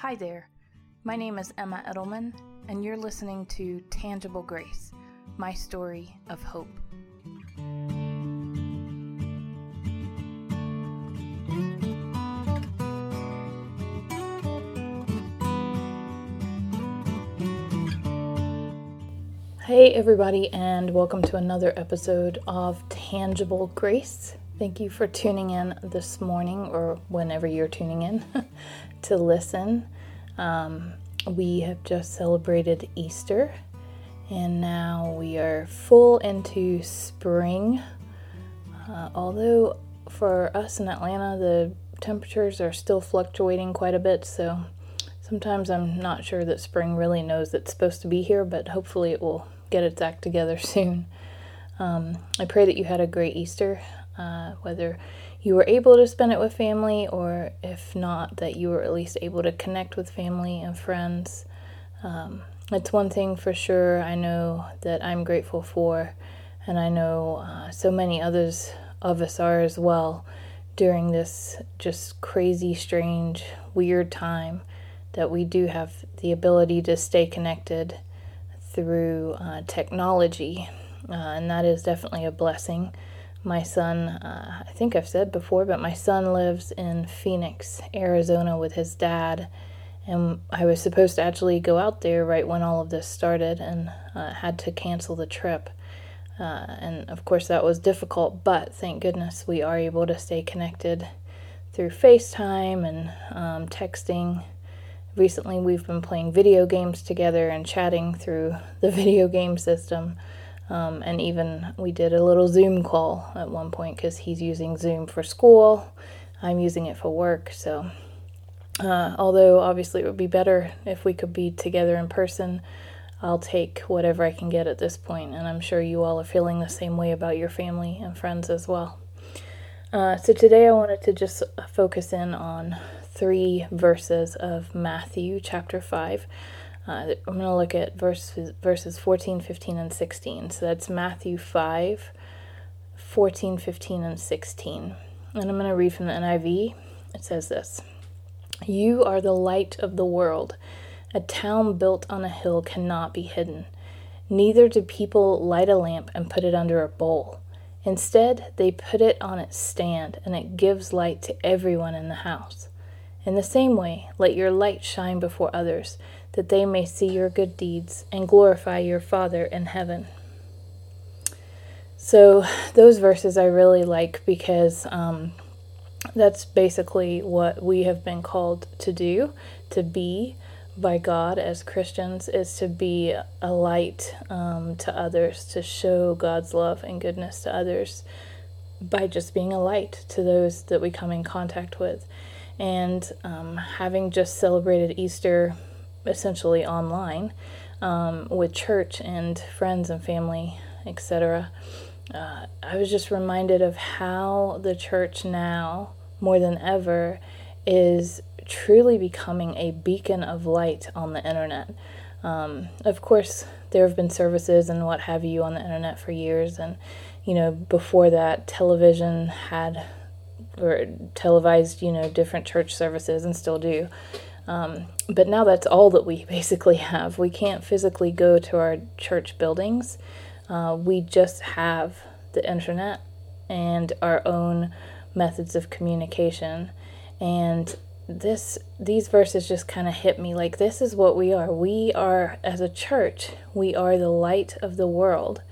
Hi there. My name is Emma Edelman, and you're listening to Tangible Grace, my story of hope. Hey, everybody, and welcome to another episode of Tangible Grace. Thank you for tuning in this morning or whenever you're tuning in to listen. Um, we have just celebrated Easter, and now we are full into spring. Uh, although for us in Atlanta, the temperatures are still fluctuating quite a bit, so sometimes I'm not sure that spring really knows it's supposed to be here, but hopefully it will get its act together soon. Um, I pray that you had a great Easter, uh, whether you were able to spend it with family, or if not, that you were at least able to connect with family and friends. Um, it's one thing for sure I know that I'm grateful for, and I know uh, so many others of us are as well during this just crazy, strange, weird time that we do have the ability to stay connected through uh, technology, uh, and that is definitely a blessing. My son, uh, I think I've said before, but my son lives in Phoenix, Arizona with his dad, and I was supposed to actually go out there right when all of this started and uh, had to cancel the trip. Uh, and of course, that was difficult, but thank goodness we are able to stay connected through FaceTime and um, texting recently we've been playing video games together and chatting through the video game system. Um, and even we did a little Zoom call at one point because he's using Zoom for school. I'm using it for work. So, uh, although obviously it would be better if we could be together in person, I'll take whatever I can get at this point, And I'm sure you all are feeling the same way about your family and friends as well. Uh, so, today I wanted to just focus in on three verses of Matthew chapter 5. Uh, I'm going to look at verses, verses 14, 15, and 16. So that's Matthew 5, 14, 15, and 16. And I'm going to read from the NIV. It says this You are the light of the world. A town built on a hill cannot be hidden. Neither do people light a lamp and put it under a bowl. Instead, they put it on its stand, and it gives light to everyone in the house. In the same way, let your light shine before others, that they may see your good deeds and glorify your Father in heaven. So, those verses I really like because um, that's basically what we have been called to do, to be by God as Christians, is to be a light um, to others, to show God's love and goodness to others by just being a light to those that we come in contact with. And um, having just celebrated Easter essentially online um, with church and friends and family, etc., uh, I was just reminded of how the church now, more than ever, is truly becoming a beacon of light on the internet. Um, of course, there have been services and what have you on the internet for years, and you know, before that, television had or televised, you know, different church services and still do. Um, but now that's all that we basically have. We can't physically go to our church buildings. Uh, we just have the internet and our own methods of communication. And this these verses just kind of hit me like this is what we are. We are as a church, we are the light of the world.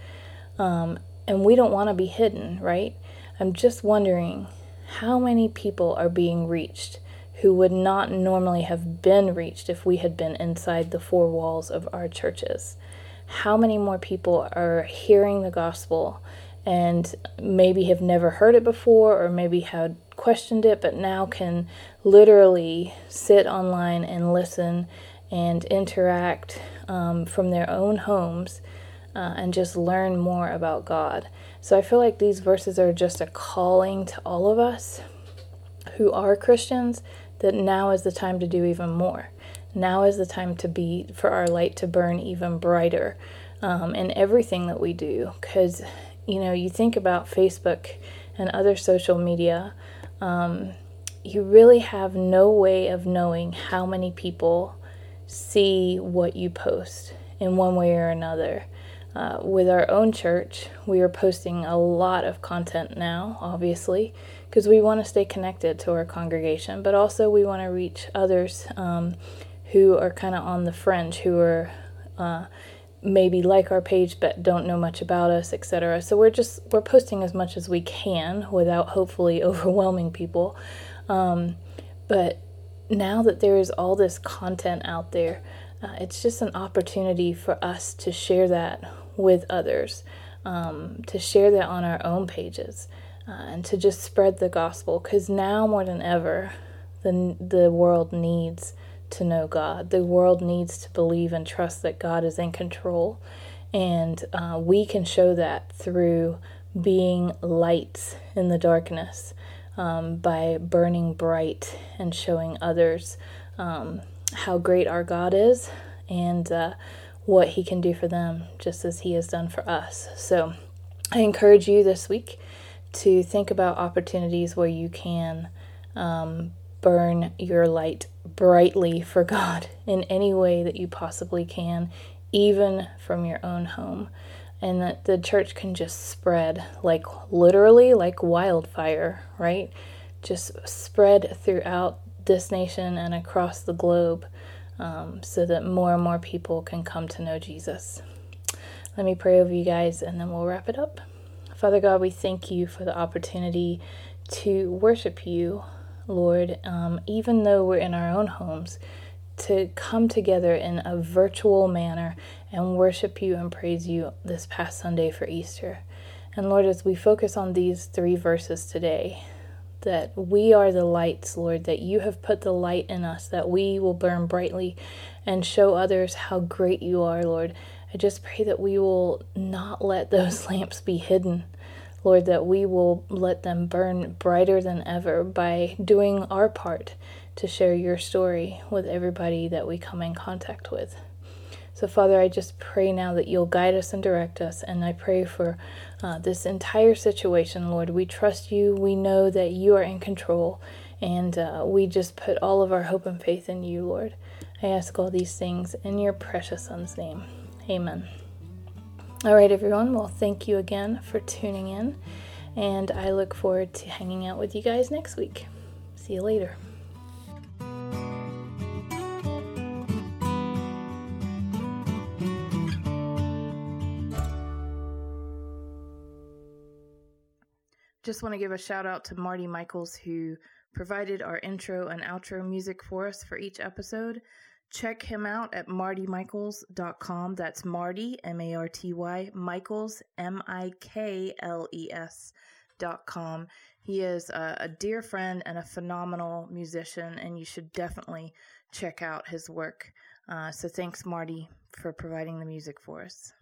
Um, and we don't want to be hidden, right? I'm just wondering how many people are being reached who would not normally have been reached if we had been inside the four walls of our churches? How many more people are hearing the gospel and maybe have never heard it before or maybe had questioned it but now can literally sit online and listen and interact um, from their own homes uh, and just learn more about God? So I feel like these verses are just a calling to all of us who are Christians that now is the time to do even more. Now is the time to be, for our light to burn even brighter um, in everything that we do. Because, you know, you think about Facebook and other social media, um, you really have no way of knowing how many people see what you post in one way or another. Uh, with our own church, we are posting a lot of content now, obviously, because we want to stay connected to our congregation, but also we want to reach others um, who are kind of on the fringe, who are uh, maybe like our page but don't know much about us, etc. So we're just we're posting as much as we can without hopefully overwhelming people. Um, but now that there is all this content out there, uh, it's just an opportunity for us to share that with others, um, to share that on our own pages, uh, and to just spread the gospel. Because now more than ever, the the world needs to know God. The world needs to believe and trust that God is in control, and uh, we can show that through being lights in the darkness um, by burning bright and showing others um, how great our God is and uh, what He can do for them, just as He has done for us. So I encourage you this week to think about opportunities where you can um, burn your light brightly for God in any way that you possibly can, even from your own home and that the church can just spread like literally like wildfire, right? Just spread throughout this nation and across the globe um, so that more and more people can come to know Jesus. Let me pray over you guys and then we'll wrap it up. Father God, we thank you for the opportunity to worship you, Lord, um, even though we're in our own homes to come together in a virtual manner and worship you and praise you this past Sunday for Easter. And Lord, as we focus on these three verses today, that we are the lights, Lord, that you have put the light in us, that we will burn brightly and show others how great you are, Lord. I just pray that we will not let those lamps be hidden. Lord, that we will let them burn brighter than ever by doing our part to share your story with everybody that we come in contact with. So, Father, I just pray now that you'll guide us and direct us. And I pray for uh, this entire situation, Lord. We trust you. We know that you are in control. And uh, we just put all of our hope and faith in you, Lord. I ask all these things in your precious Son's name. Amen. All right, everyone. Well, thank you again for tuning in. And I look forward to hanging out with you guys next week. See you later. Just want to give a shout out to Marty Mikles, who provided our intro and outro music for us for each episode. Check him out at martymikles.com. That's Marty, M A R T Y, Mikles, M I K L E S.com. He is a, a, dear friend and a phenomenal musician, and you should definitely check out his work. Uh, so thanks, Marty, for providing the music for us.